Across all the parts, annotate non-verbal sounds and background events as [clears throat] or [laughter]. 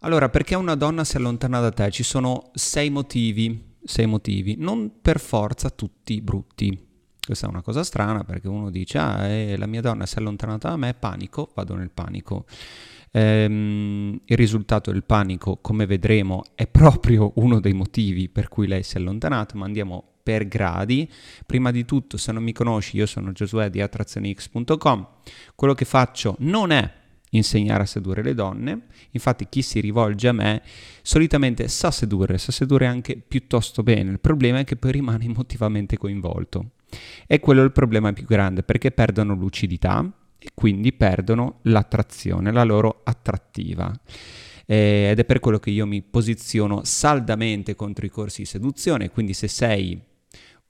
Allora, perché una donna si allontana da te? Ci sono sei motivi, sei motivi, non per forza tutti brutti. Questa è una cosa strana perché uno dice, ah, eh, la mia donna si è allontanata da me, panico, vado nel panico. Ehm, il risultato del panico, come vedremo, è proprio uno dei motivi per cui lei si è allontanata, ma andiamo per gradi. Prima di tutto, se non mi conosci, io sono Giosuè di attrazionix.com. Quello che faccio non è insegnare a sedurre le donne. Infatti chi si rivolge a me solitamente sa sedurre, sa sedurre anche piuttosto bene. Il problema è che poi rimane emotivamente coinvolto. E quello è il problema più grande perché perdono lucidità e quindi perdono l'attrazione, la loro attrattiva. Eh, ed è per quello che io mi posiziono saldamente contro i corsi di seduzione, quindi se sei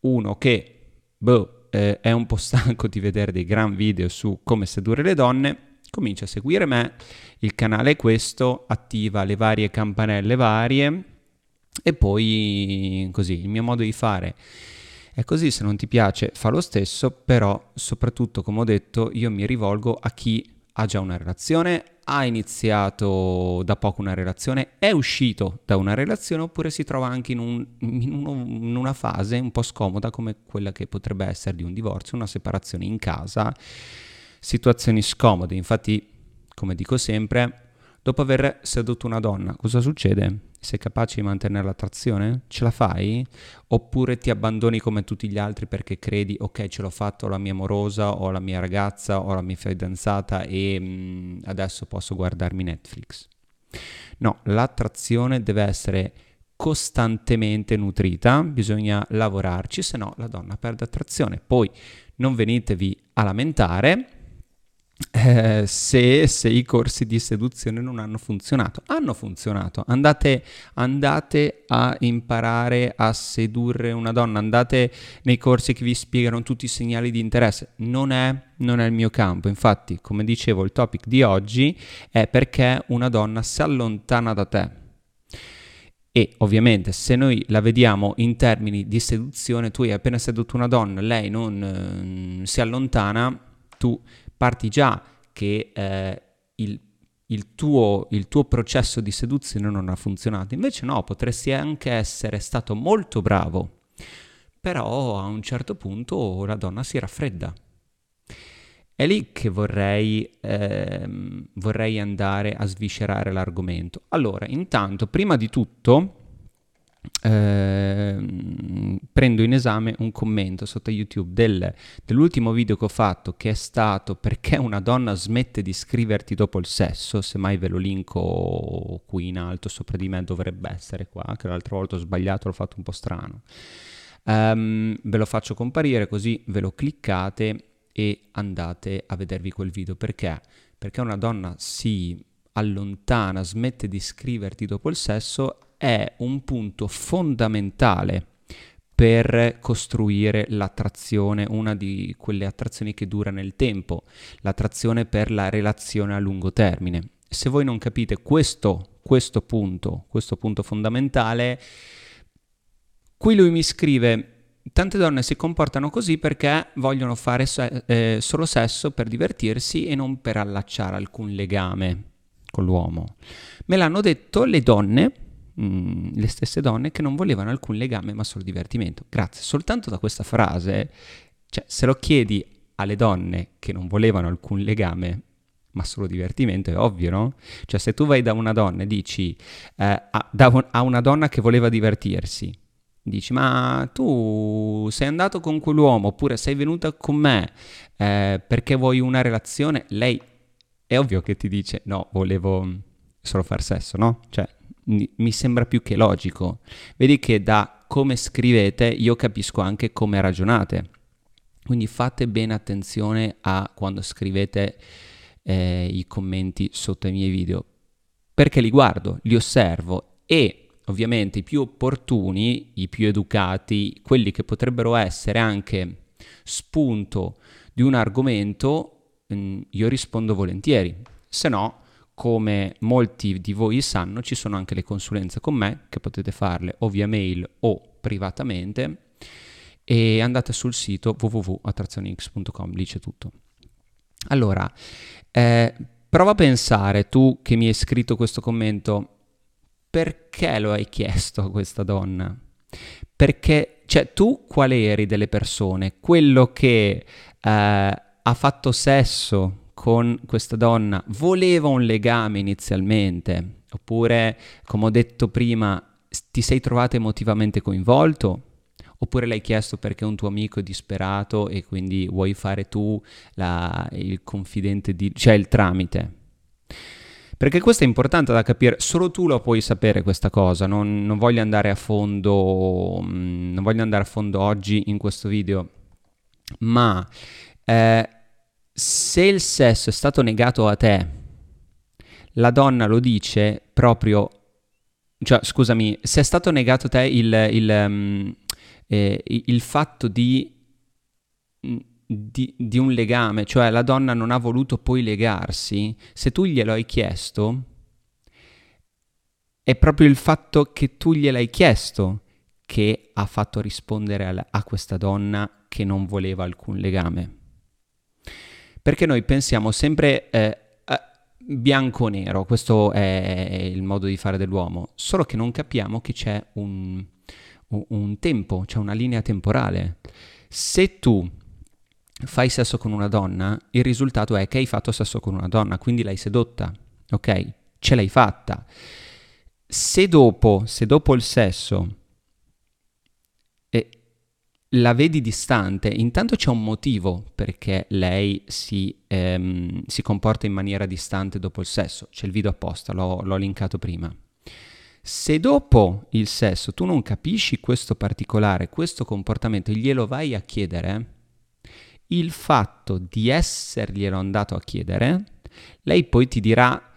uno che boh, eh, è un po' [laughs] stanco di vedere dei gran video su come sedurre le donne, comincia a seguire me, il canale è questo, attiva le varie campanelle varie e poi così il mio modo di fare è così, se non ti piace fa lo stesso, però soprattutto come ho detto io mi rivolgo a chi ha già una relazione, ha iniziato da poco una relazione, è uscito da una relazione oppure si trova anche in, un, in, uno, in, una fase un po' scomoda come quella che potrebbe essere di un divorzio, una separazione in casa, situazioni scomode. Infatti, come dico sempre, dopo aver sedotto una donna, cosa succede? Sei capace di mantenere l'attrazione? Ce la fai? Oppure ti abbandoni come tutti gli altri perché credi, ok, ce l'ho fatto, la mia amorosa, ho la mia ragazza, ho la mia fidanzata e mh, mm, adesso posso guardarmi Netflix? No, l'attrazione deve essere costantemente nutrita, bisogna lavorarci, se no la donna perde attrazione. Poi non venitevi a lamentare eh, se, se, i corsi di seduzione non hanno funzionato. Hanno funzionato. Andate, andate, a imparare a sedurre una donna, andate nei corsi che vi spiegano tutti i segnali di interesse. Non è, non è il mio campo. Infatti, come dicevo, il topic di oggi è perché una donna si allontana da te. E ovviamente se noi la vediamo in termini di seduzione, tu hai appena sedotto una donna, lei non eh, si allontana, tu parti già che eh, il, il, tuo, il tuo processo di seduzione non ha funzionato. Invece no, potresti anche essere stato molto bravo, però a un certo punto la donna si raffredda. È lì che vorrei, ehm, vorrei andare a sviscerare l'argomento. Allora, intanto, prima di tutto, Ehm, prendo in esame un commento sotto YouTube del, dell'ultimo video che ho fatto che è stato perché una donna smette di scriverti dopo il sesso, semmai ve lo linko qui in alto sopra di me dovrebbe essere qua, che l'altra volta ho sbagliato, l'ho fatto un po' strano. Um, ve lo faccio comparire così ve lo cliccate e andate a vedervi quel video perché? Perché una donna si allontana, smette di scriverti dopo il sesso è un punto fondamentale per costruire l'attrazione, una di quelle attrazioni che dura nel tempo, l'attrazione per la relazione a lungo termine. Se voi non capite questo, questo punto, questo punto fondamentale, qui lui mi scrive tante donne si comportano così perché vogliono fare se- eh, solo sesso per divertirsi e non per allacciare alcun legame con l'uomo. Me l'hanno detto le donne le stesse donne che non volevano alcun legame ma solo divertimento. Grazie, soltanto da questa frase, cioè se lo chiedi alle donne che non volevano alcun legame ma solo divertimento, è ovvio, no? Cioè se tu vai da una donna e dici eh, a, un, a una donna che voleva divertirsi, dici ma tu sei andato con quell'uomo oppure sei venuta con me eh, perché vuoi una relazione, lei è ovvio che ti dice no, volevo solo far sesso, no? Cioè mi sembra più che logico. Vedi che da come scrivete io capisco anche come ragionate. Quindi fate bene attenzione a quando scrivete eh, i commenti sotto i miei video, perché li guardo, li osservo e ovviamente i più opportuni, i più educati, quelli che potrebbero essere anche spunto di un argomento, mh, mm, io rispondo volentieri. Se no, come molti di voi sanno, ci sono anche le consulenze con me, che potete farle o via mail o privatamente, e andate sul sito www.attrazionix.com, lì c'è tutto. Allora, eh, prova a pensare, tu che mi hai scritto questo commento, perché lo hai chiesto a questa donna? Perché, cioè, tu quale eri delle persone? Quello che eh, ha fatto sesso con questa donna, voleva un legame inizialmente, oppure, come ho detto prima, ti sei trovato emotivamente coinvolto? Oppure l'hai chiesto perché un tuo amico è disperato e quindi vuoi fare tu la, il confidente, di, cioè il tramite? Perché questo è importante da capire, solo tu lo puoi sapere questa cosa, non, non voglio andare a fondo, mm, non voglio andare a fondo oggi in questo video, ma eh, se il sesso è stato negato a te, la donna lo dice proprio, cioè scusami, se è stato negato a te il, il, um, eh, il fatto di di, di, un legame, cioè la donna non ha voluto poi legarsi, se tu glielo hai chiesto, è proprio il fatto che tu gliel'hai chiesto che ha fatto rispondere a, a questa donna che non voleva alcun legame. Perché noi pensiamo sempre eh, bianco-nero, questo è il modo di fare dell'uomo, solo che non capiamo che c'è un, un tempo, c'è una linea temporale. Se tu fai sesso con una donna, il risultato è che hai fatto sesso con una donna, quindi l'hai sedotta, ok? Ce l'hai fatta. Se dopo, se dopo il sesso la vedi distante, intanto c'è un motivo perché lei si, ehm, si, comporta in maniera distante dopo il sesso. C'è il video apposta, l'ho, l'ho linkato prima. Se dopo il sesso tu non capisci questo particolare, questo comportamento, glielo vai a chiedere, il fatto di esserglielo andato a chiedere, lei poi ti dirà,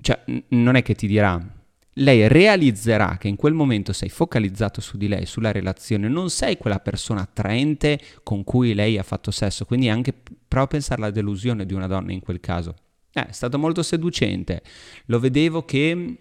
cioè non è che ti dirà, lei realizzerà che in quel momento sei focalizzato su di lei, sulla relazione, non sei quella persona attraente con cui lei ha fatto sesso, quindi anche prova a pensare alla delusione di una donna in quel caso. Eh, è stato molto seducente, lo vedevo che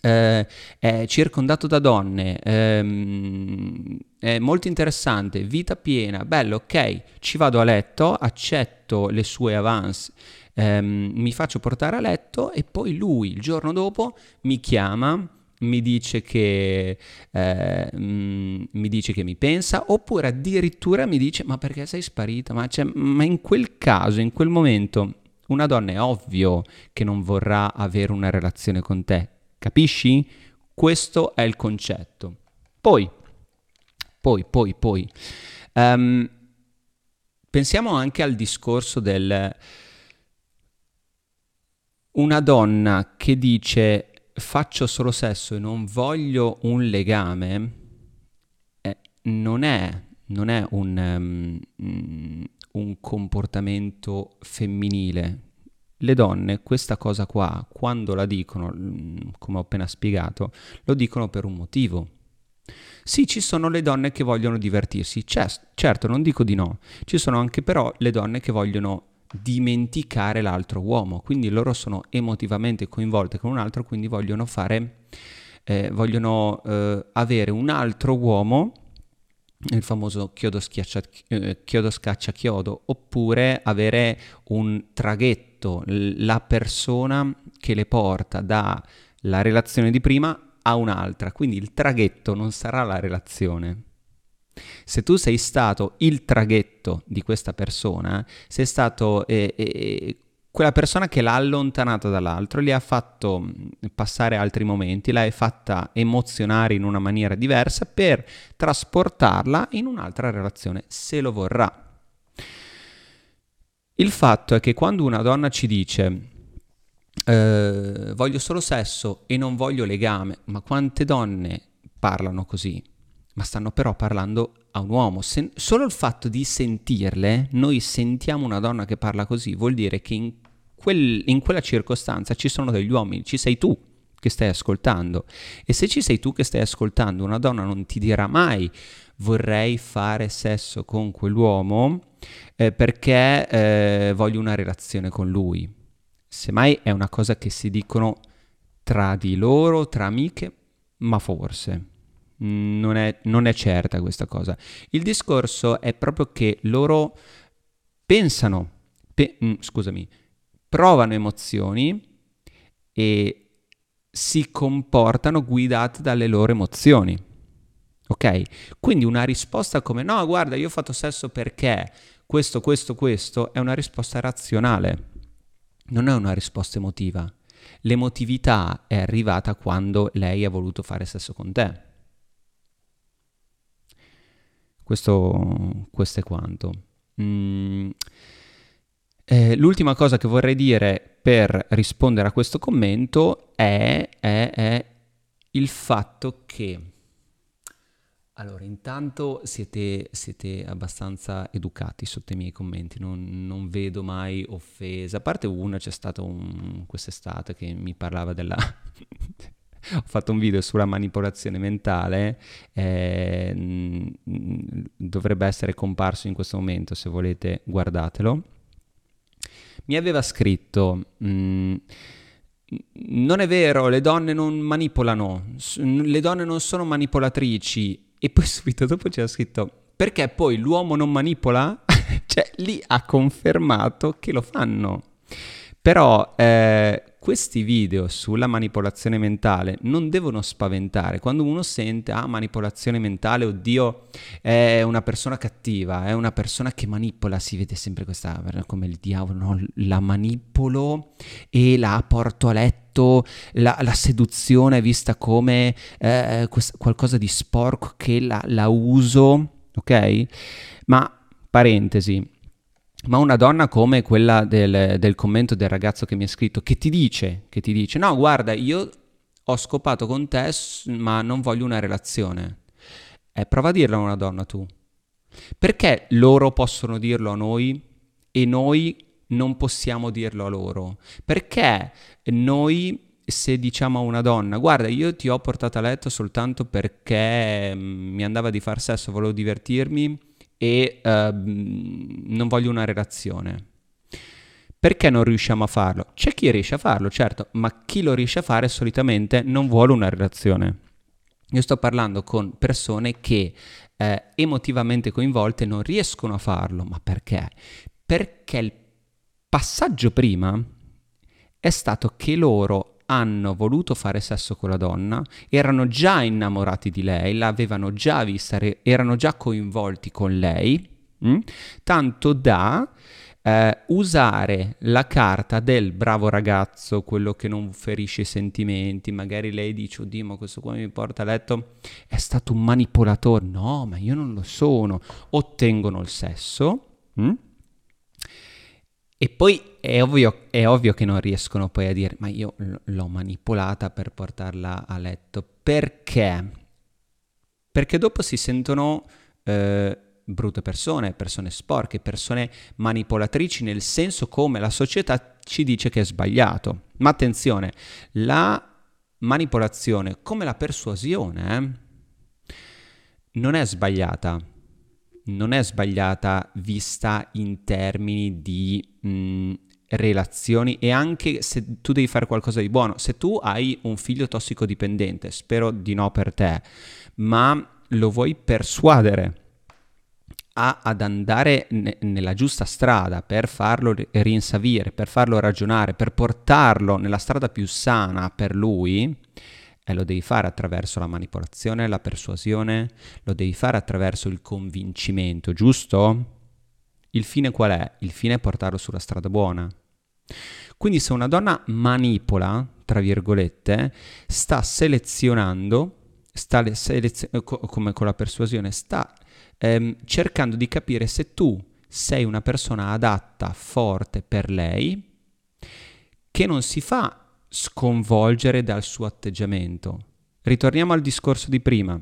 eh, è circondato da donne, ehm, è molto interessante, vita piena, bello, ok, ci vado a letto, accetto le sue avance, ehm, mi faccio portare a letto e poi lui il giorno dopo mi chiama, mi dice che eh, mm, mi dice che mi pensa oppure addirittura mi dice ma perché sei sparita ma, cioè, ma in quel caso in quel momento una donna è ovvio che non vorrà avere una relazione con te Capisci? Questo è il concetto. Poi, poi, poi, poi, um, pensiamo anche al discorso del una donna che dice faccio solo sesso e non voglio un legame, eh, non è, non è un, um, un comportamento femminile, le donne questa cosa qua, quando la dicono, mm, come ho appena spiegato, lo dicono per un motivo. Sì, ci sono le donne che vogliono divertirsi, certo, certo, non dico di no, ci sono anche però le donne che vogliono dimenticare l'altro uomo, quindi loro sono emotivamente coinvolte con un altro, quindi vogliono fare, eh, vogliono eh, avere un altro uomo il famoso chiodo, schiaccia, eh, chiodo scaccia chiodo, oppure avere un traghetto, la persona che le porta dalla relazione di prima a un'altra, quindi il traghetto non sarà la relazione. Se tu sei stato il traghetto di questa persona, sei stato eh, eh, quella persona che l'ha allontanata dall'altro, gli ha fatto mm, passare altri momenti, l'hai fatta emozionare in una maniera diversa per trasportarla in un'altra relazione, se lo vorrà. Il fatto è che quando una donna ci dice eh, voglio solo sesso e non voglio legame, ma quante donne parlano così? Ma stanno però parlando a un uomo. Se, solo il fatto di sentirle, noi sentiamo una donna che parla così, vuol dire che in quel, in quella circostanza ci sono degli uomini, ci sei tu che stai ascoltando. E se ci sei tu che stai ascoltando, una donna non ti dirà mai vorrei fare sesso con quell'uomo eh, perché eh, voglio una relazione con lui. Semmai è una cosa che si dicono tra di loro, tra amiche, ma forse. Non è, non è certa questa cosa. Il discorso è proprio che loro pensano, pe- mm, scusami, provano emozioni e si comportano guidate dalle loro emozioni. Ok? Quindi una risposta come no, guarda, io ho fatto sesso perché questo, questo, questo è una risposta razionale, non è una risposta emotiva. L'emotività è arrivata quando lei ha voluto fare sesso con te. Questo, questo è quanto. Mm. Eh, l'ultima cosa che vorrei dire per rispondere a questo commento è, è, è il fatto che allora, intanto siete, siete, abbastanza educati sotto i miei commenti, non, non, vedo mai offese. A parte una, c'è stato un, quest'estate che mi parlava della... [laughs] [laughs] Ho fatto un video sulla manipolazione mentale, eh, dovrebbe essere comparso in questo momento, se volete guardatelo. Mi aveva scritto... Mm, non è vero, le donne non manipolano, le donne non sono manipolatrici, e poi [laughs] subito dopo c'era scritto perché poi l'uomo non manipola? [laughs] cioè lì ha confermato che lo fanno. Però eh, questi video sulla manipolazione mentale non devono spaventare. Quando uno sente, ah, manipolazione mentale, oddio, è una persona cattiva, è una persona che manipola, si vede sempre questa, come il diavolo, no? la manipolo e la porto a letto. La, la seduzione è vista come eh, quest- qualcosa di sporco che la, la uso, ok? Ma, parentesi, ma una donna come quella del, del, commento del ragazzo che mi ha scritto, che ti dice, che ti dice, no, guarda, io ho scopato con te, ma non voglio una relazione. Eh, prova a dirlo a una donna tu. Perché loro possono dirlo a noi e noi non possiamo dirlo a loro? Perché noi se diciamo a una donna, guarda, io ti ho portato a letto soltanto perché mm, mi andava di far sesso, volevo divertirmi, e uh, non voglio una relazione. Perché non riusciamo a farlo? C'è chi riesce a farlo, certo, ma chi lo riesce a fare solitamente non vuole una relazione. Io sto parlando con persone che eh, emotivamente coinvolte non riescono a farlo, ma perché? Perché il passaggio prima è stato che loro hanno voluto fare sesso con la donna, erano già innamorati di lei, l'avevano già vista, erano già coinvolti con lei, mh? Mm? tanto da eh, usare la carta del bravo ragazzo, quello che non ferisce i sentimenti, magari lei dice, oddio, ma questo qua mi porta a letto, è stato un manipolatore, no, ma io non lo sono, ottengono il sesso. Mh? E poi è ovvio, è ovvio, che non riescono poi a dire, ma io l'ho manipolata per portarla a letto. Perché? Perché dopo si sentono eh, brutte persone, persone sporche, persone manipolatrici nel senso come la società ci dice che è sbagliato. Ma attenzione, la manipolazione come la persuasione eh, non è sbagliata non è sbagliata vista in termini di mh, relazioni e anche se tu devi fare qualcosa di buono. Se tu hai un figlio tossicodipendente, spero di no per te, ma lo vuoi persuadere a, ad andare ne, nella giusta strada per farlo rinsavire, per farlo ragionare, per portarlo nella strada più sana per lui, e lo devi fare attraverso la manipolazione, la persuasione, lo devi fare attraverso il convincimento, giusto? Il fine qual è? Il fine è portarlo sulla strada buona. Quindi se una donna manipola, tra virgolette, sta selezionando, sta selezio- eh, come con la persuasione, sta ehm, cercando di capire se tu sei una persona adatta, forte per lei, che non si fa sconvolgere dal suo atteggiamento. Ritorniamo al discorso di prima.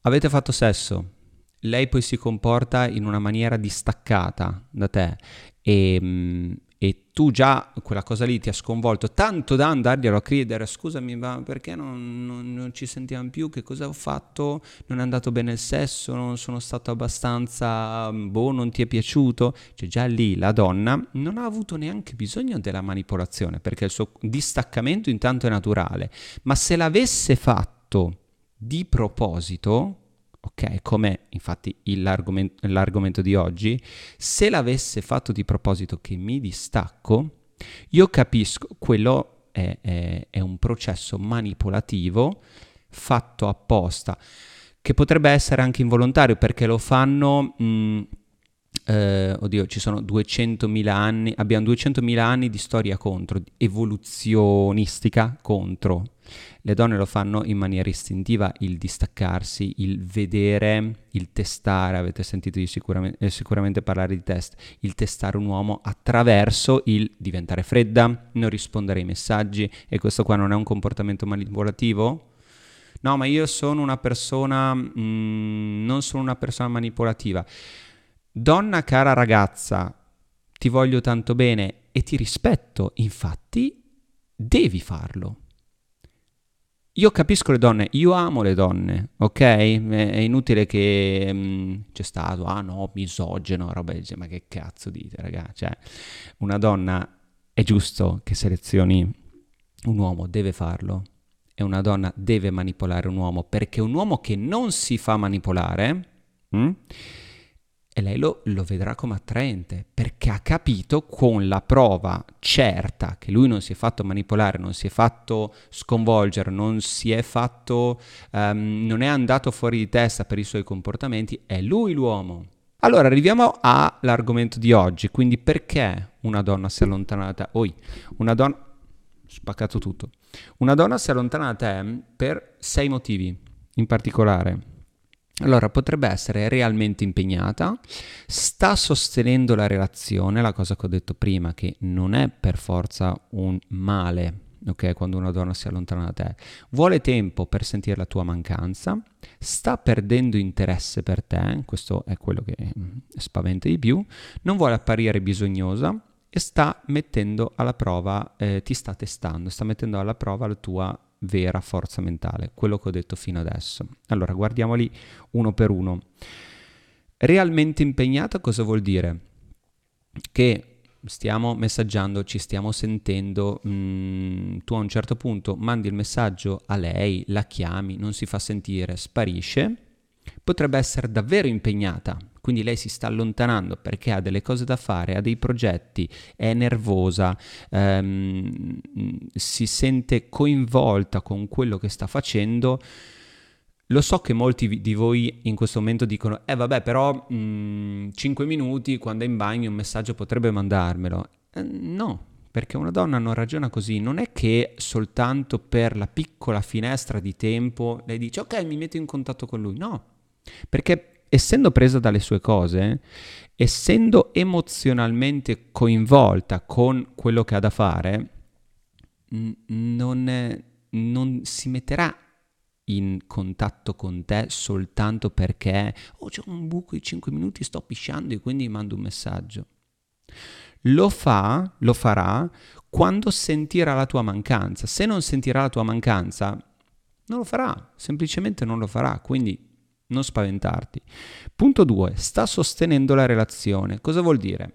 Avete fatto sesso, lei poi si comporta in una maniera distaccata da te e, mm, e tu già quella cosa lì ti ha sconvolto tanto da andarglielo a chiedere scusami ma perché non, non, non, ci sentiamo più? Che cosa ho fatto? Non è andato bene il sesso? Non sono stato abbastanza boh non ti è piaciuto? Cioè già lì la donna non ha avuto neanche bisogno della manipolazione perché il suo distaccamento intanto è naturale. Ma se l'avesse fatto di proposito, ok, come infatti l'argomento, l'argomento di oggi, se l'avesse fatto di proposito che mi distacco, io capisco, quello è, è, è un processo manipolativo fatto apposta, che potrebbe essere anche involontario perché lo fanno... Mh, eh, oddio, ci sono 200.000 anni, abbiamo 200.000 anni di storia contro, evoluzionistica contro. Le donne lo fanno in maniera istintiva, il distaccarsi, il vedere, il testare, avete sentito sicuramente, eh, sicuramente parlare di test, il testare un uomo attraverso il diventare fredda, non rispondere ai messaggi e questo qua non è un comportamento manipolativo? No, ma io sono una persona, mm, non sono una persona manipolativa. Donna cara ragazza, ti voglio tanto bene e ti rispetto, infatti devi farlo. Io capisco le donne, io amo le donne, ok? È inutile che mh, c'è stato, ah no, misogeno, roba del genere, ma che cazzo dite, ragazzi? Cioè, una donna è giusto che selezioni un uomo, deve farlo. E una donna deve manipolare un uomo, perché un uomo che non si fa manipolare... Mh, e lei lo, lo, vedrà come attraente perché ha capito con la prova certa che lui non si è fatto manipolare, non si è fatto sconvolgere, non si è fatto, um, non è andato fuori di testa per i suoi comportamenti, è lui l'uomo. Allora arriviamo all'argomento di oggi, quindi perché una donna si allontana da te? Oi, una donna... spaccato tutto. Una donna si allontana da te per sei motivi in particolare. Allora, potrebbe essere realmente impegnata, sta sostenendo la relazione, la cosa che ho detto prima, che non è per forza un male, ok? Quando una donna si allontana da te, vuole tempo per sentire la tua mancanza, sta perdendo interesse per te, questo è quello che mm, spaventa di più, non vuole apparire bisognosa e sta mettendo alla prova, eh, ti sta testando, sta mettendo alla prova la tua vera forza mentale, quello che ho detto fino adesso. Allora, guardiamoli uno per uno. Realmente impegnata cosa vuol dire? Che stiamo messaggiando, ci stiamo sentendo, mh, mm, tu a un certo punto mandi il messaggio a lei, la chiami, non si fa sentire, sparisce, potrebbe essere davvero impegnata, quindi lei si sta allontanando perché ha delle cose da fare, ha dei progetti, è nervosa, ehm, si sente coinvolta con quello che sta facendo. Lo so che molti di voi in questo momento dicono, eh vabbè però mh, 5 minuti quando è in bagno un messaggio potrebbe mandarmelo. Eh, no, perché una donna non ragiona così, non è che soltanto per la piccola finestra di tempo lei dice ok mi metto in contatto con lui, no, perché essendo presa dalle sue cose, essendo emozionalmente coinvolta con quello che ha da fare, non, non si metterà in contatto con te soltanto perché oh un buco di 5 minuti, sto pisciando e quindi mando un messaggio. Lo fa, lo farà quando sentirà la tua mancanza. Se non sentirà la tua mancanza, non lo farà, semplicemente non lo farà. Quindi non spaventarti. Punto 2. Sta sostenendo la relazione. Cosa vuol dire?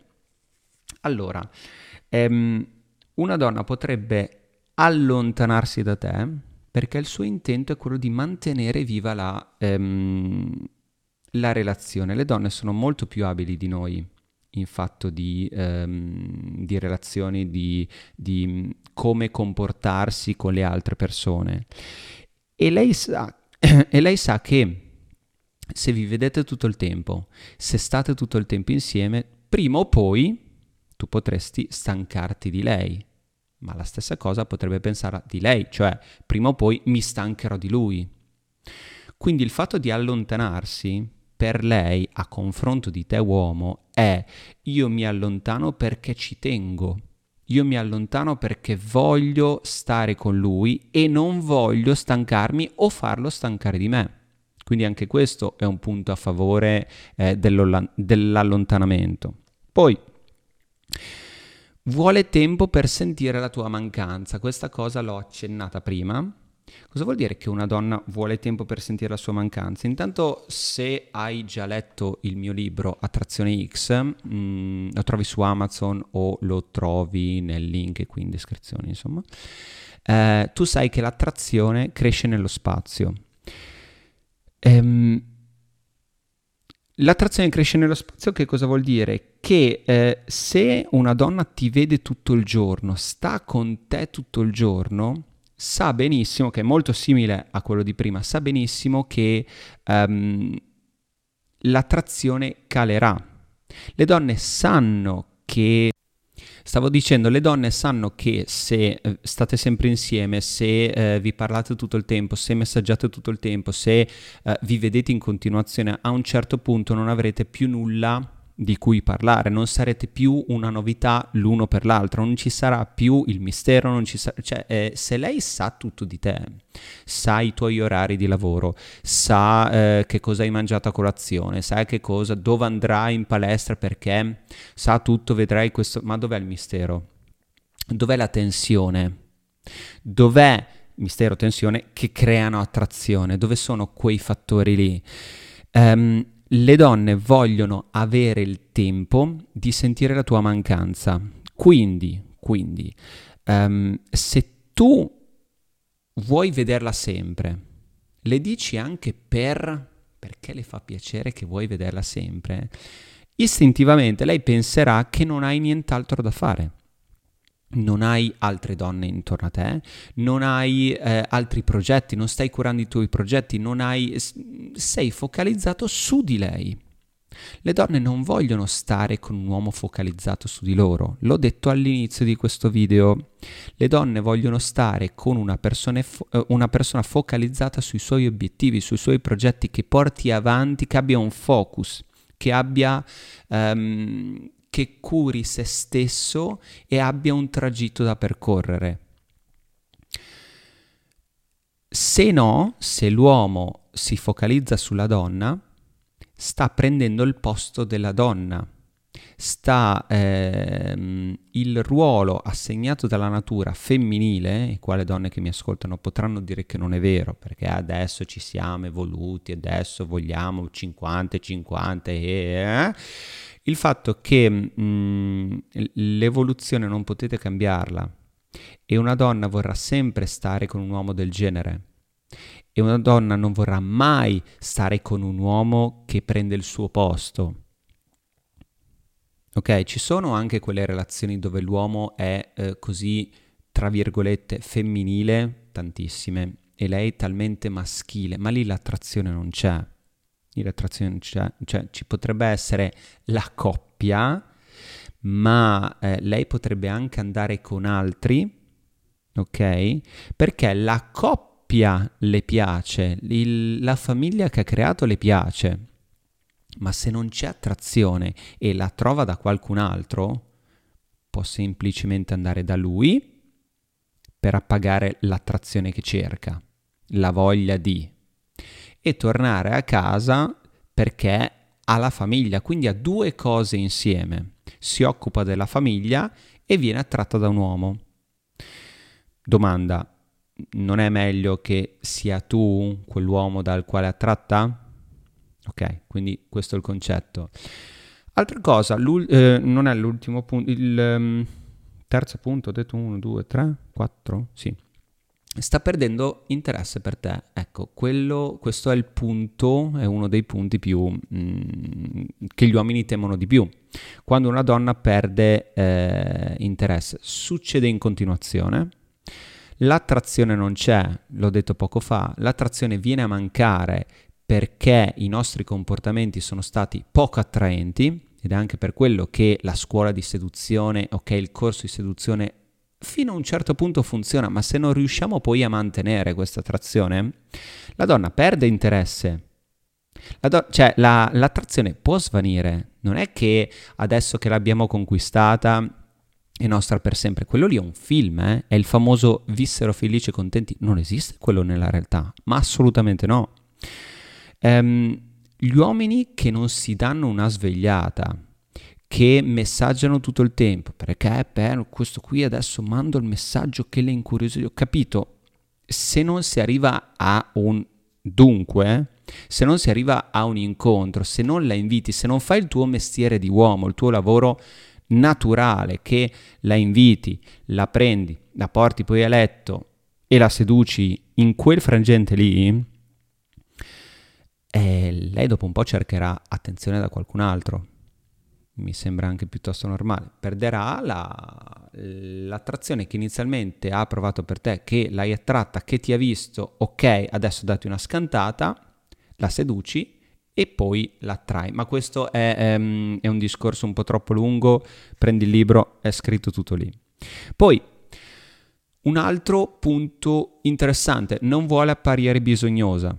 Allora, ehm, una donna potrebbe allontanarsi da te perché il suo intento è quello di mantenere viva la, ehm, la relazione. Le donne sono molto più abili di noi in fatto di, ehm, di relazioni, di, di come comportarsi con le altre persone. E lei sa, [clears throat] e lei sa che se vi vedete tutto il tempo, se state tutto il tempo insieme, prima o poi tu potresti stancarti di lei. Ma la stessa cosa potrebbe pensare di lei, cioè prima o poi mi stancherò di lui. Quindi il fatto di allontanarsi per lei a confronto di te uomo è io mi allontano perché ci tengo. Io mi allontano perché voglio stare con lui e non voglio stancarmi o farlo stancare di me. Quindi anche questo è un punto a favore eh, dell'allontanamento. Poi, vuole tempo per sentire la tua mancanza. Questa cosa l'ho accennata prima. Cosa vuol dire che una donna vuole tempo per sentire la sua mancanza? Intanto, se hai già letto il mio libro Attrazione X, mh, mm, lo trovi su Amazon o lo trovi nel link qui in descrizione, insomma, eh, tu sai che l'attrazione cresce nello spazio. Ehm, l'attrazione cresce nello spazio che cosa vuol dire? Che eh, se una donna ti vede tutto il giorno, sta con te tutto il giorno, sa benissimo, che è molto simile a quello di prima, sa benissimo che um, l'attrazione calerà. Le donne sanno che Stavo dicendo, le donne sanno che se eh, state sempre insieme, se eh, vi parlate tutto il tempo, se messaggiate tutto il tempo, se eh, vi vedete in continuazione, a un certo punto non avrete più nulla di cui parlare, non sarete più una novità l'uno per l'altro, non ci sarà più il mistero, non ci sarà, cioè eh, se lei sa tutto di te, sa i tuoi orari di lavoro, sa eh, che cosa hai mangiato a colazione, sa che cosa, dove andrai in palestra perché sa tutto, vedrai questo, ma dov'è il mistero? Dov'è la tensione? Dov'è mistero, tensione che creano attrazione? Dove sono quei fattori lì? Um, le donne vogliono avere il tempo di sentire la tua mancanza. Quindi, quindi um, se tu vuoi vederla sempre, le dici anche per perché le fa piacere che vuoi vederla sempre, istintivamente lei penserà che non hai nient'altro da fare non hai altre donne intorno a te, non hai eh, altri progetti, non stai curando i tuoi progetti, hai, sei focalizzato su di lei. Le donne non vogliono stare con un uomo focalizzato su di loro, l'ho detto all'inizio di questo video. Le donne vogliono stare con una persona, eh, una persona focalizzata sui suoi obiettivi, sui suoi progetti, che porti avanti, che abbia un focus, che abbia um, che curi se stesso e abbia un tragitto da percorrere. Se no, se l'uomo si focalizza sulla donna, sta prendendo il posto della donna, sta ehm, il ruolo assegnato dalla natura femminile, e qua le donne che mi ascoltano potranno dire che non è vero, perché adesso ci siamo evoluti, adesso vogliamo 50-50 e... Eh, il fatto che mh, mm, l'evoluzione non potete cambiarla e una donna vorrà sempre stare con un uomo del genere e una donna non vorrà mai stare con un uomo che prende il suo posto. Ok, ci sono anche quelle relazioni dove l'uomo è eh, così, tra virgolette, femminile, tantissime, e lei talmente maschile, ma lì l'attrazione non c'è l'attrazione c'è, cioè ci potrebbe essere la coppia, ma eh, lei potrebbe anche andare con altri, ok? Perché la coppia le piace, il, la famiglia che ha creato le piace, ma se non c'è attrazione e la trova da qualcun altro, può semplicemente andare da lui per appagare l'attrazione che cerca, la voglia di, e tornare a casa perché ha la famiglia, quindi ha due cose insieme. Si occupa della famiglia e viene attratta da un uomo. Domanda, non è meglio che sia tu quell'uomo dal quale è attratta? Ok, quindi questo è il concetto. Altra cosa, eh, non è l'ultimo punto, il um, terzo punto, ho detto 1, 2, 3, 4, sì sta perdendo interesse per te. Ecco, quello, questo è il punto, è uno dei punti più mm, che gli uomini temono di più. Quando una donna perde eh, interesse, succede in continuazione. L'attrazione non c'è, l'ho detto poco fa, l'attrazione viene a mancare perché i nostri comportamenti sono stati poco attraenti ed è anche per quello che la scuola di seduzione, ok, il corso di seduzione fino a un certo punto funziona, ma se non riusciamo poi a mantenere questa attrazione, la donna perde interesse. La do- cioè la, l'attrazione può svanire, non è che adesso che l'abbiamo conquistata è nostra per sempre. Quello lì è un film, eh? è il famoso vissero felici e contenti. Non esiste quello nella realtà, ma assolutamente no. Ehm, gli uomini che non si danno una svegliata, che messaggiano tutto il tempo, perché per questo qui adesso mando il messaggio che le incuriosisce. Ho capito, se non si arriva a un dunque, se non si arriva a un incontro, se non la inviti, se non fai il tuo mestiere di uomo, il tuo lavoro naturale, che la inviti, la prendi, la porti poi a letto e la seduci in quel frangente lì, e lei dopo un po' cercherà attenzione da qualcun altro. Mi sembra anche piuttosto normale. Perderà la, l'attrazione che inizialmente ha provato per te, che l'hai attratta, che ti ha visto, ok, adesso dati una scantata, la seduci e poi l'attrai. Ma questo è, è, ehm, è un discorso un po' troppo lungo, prendi il libro, è scritto tutto lì. Poi un altro punto interessante, non vuole apparire bisognosa.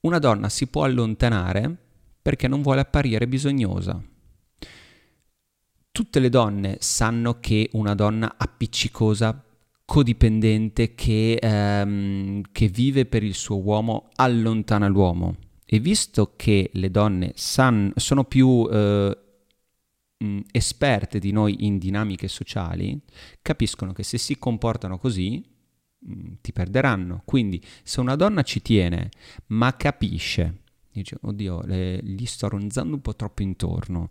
Una donna si può allontanare perché non vuole apparire bisognosa. Tutte le donne sanno che una donna appiccicosa, codipendente, che, ehm, che vive per il suo uomo, allontana l'uomo. E visto che le donne san, sono più eh, mh, esperte di noi in dinamiche sociali, capiscono che se si comportano così mh, ti perderanno. Quindi se una donna ci tiene, ma capisce Dice, oddio, le, gli sto ronzando un po' troppo intorno.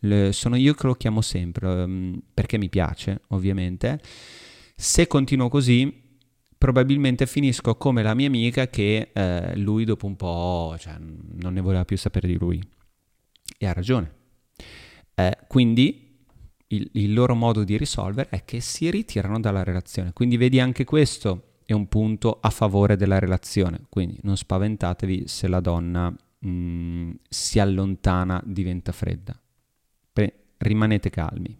Le, sono io che lo chiamo sempre, um, perché mi piace, ovviamente. Se continuo così, probabilmente finisco come la mia amica che eh, lui dopo un po' cioè, non ne voleva più sapere di lui. E ha ragione. Eh, quindi il, il, loro modo di risolvere è che si ritirano dalla relazione. Quindi vedi anche questo è un punto a favore della relazione. Quindi non spaventatevi se la donna mh, mm, si allontana, diventa fredda. Pre- rimanete calmi.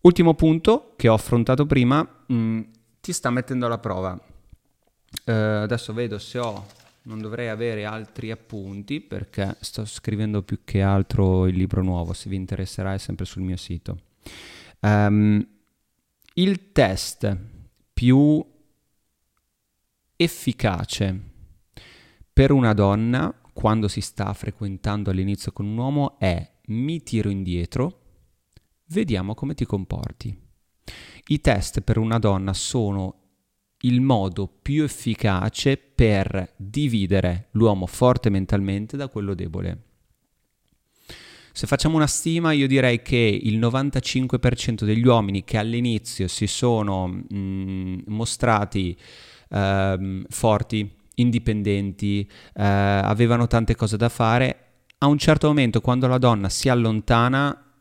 Ultimo punto che ho affrontato prima, mh, mm, ti sta mettendo alla prova. Uh, adesso vedo se ho non dovrei avere altri appunti perché sto scrivendo più che altro il libro nuovo, se vi interesserà è sempre sul mio sito. Um, il test più efficace per una donna quando si sta frequentando all'inizio con un uomo è mi tiro indietro, vediamo come ti comporti. I test per una donna sono il modo più efficace per dividere l'uomo forte mentalmente da quello debole. Se facciamo una stima, io direi che il 95% degli uomini che all'inizio si sono mh, mm, mostrati uh, forti, indipendenti, uh, avevano tante cose da fare, a un certo momento quando la donna si allontana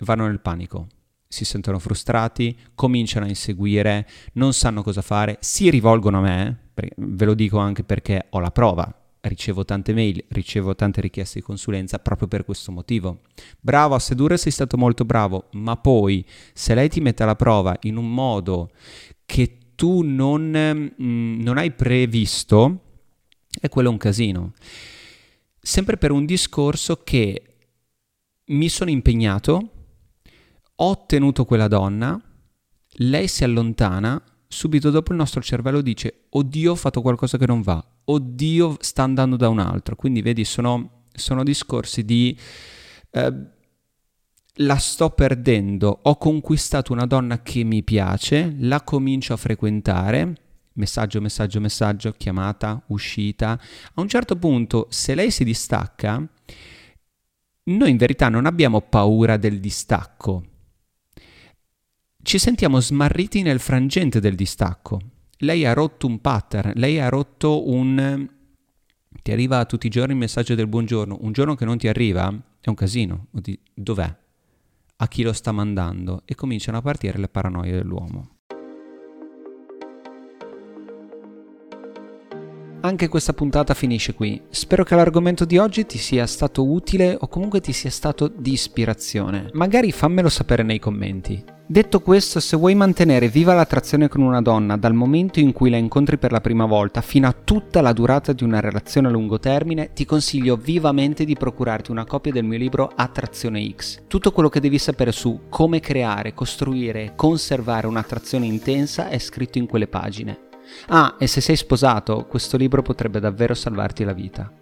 vanno nel panico si sentono frustrati, cominciano a inseguire, non sanno cosa fare, si rivolgono a me, ve lo dico anche perché ho la prova, ricevo tante mail, ricevo tante richieste di consulenza proprio per questo motivo. Bravo a sedurre, sei stato molto bravo, ma poi se lei ti mette alla prova in un modo che tu non, mh, mm, non hai previsto, è quello un casino. Sempre per un discorso che mi sono impegnato, ho ottenuto quella donna, lei si allontana, subito dopo il nostro cervello dice, oddio ho fatto qualcosa che non va, oddio sta andando da un altro. Quindi vedi, sono, sono discorsi di... Eh, la sto perdendo, ho conquistato una donna che mi piace, la comincio a frequentare, messaggio, messaggio, messaggio, chiamata, uscita. A un certo punto, se lei si distacca, noi in verità non abbiamo paura del distacco, ci sentiamo smarriti nel frangente del distacco. Lei ha rotto un pattern, lei ha rotto un... Ti arriva tutti i giorni il messaggio del buongiorno, un giorno che non ti arriva è un casino. Dov'è? A chi lo sta mandando? E cominciano a partire le paranoie dell'uomo. Anche questa puntata finisce qui. Spero che l'argomento di oggi ti sia stato utile o comunque ti sia stato di ispirazione. Magari fammelo sapere nei commenti. Detto questo, se vuoi mantenere viva l'attrazione con una donna dal momento in cui la incontri per la prima volta fino a tutta la durata di una relazione a lungo termine, ti consiglio vivamente di procurarti una copia del mio libro Attrazione X. Tutto quello che devi sapere su come creare, costruire e conservare un'attrazione intensa è scritto in quelle pagine. Ah, e se sei sposato, questo libro potrebbe davvero salvarti la vita.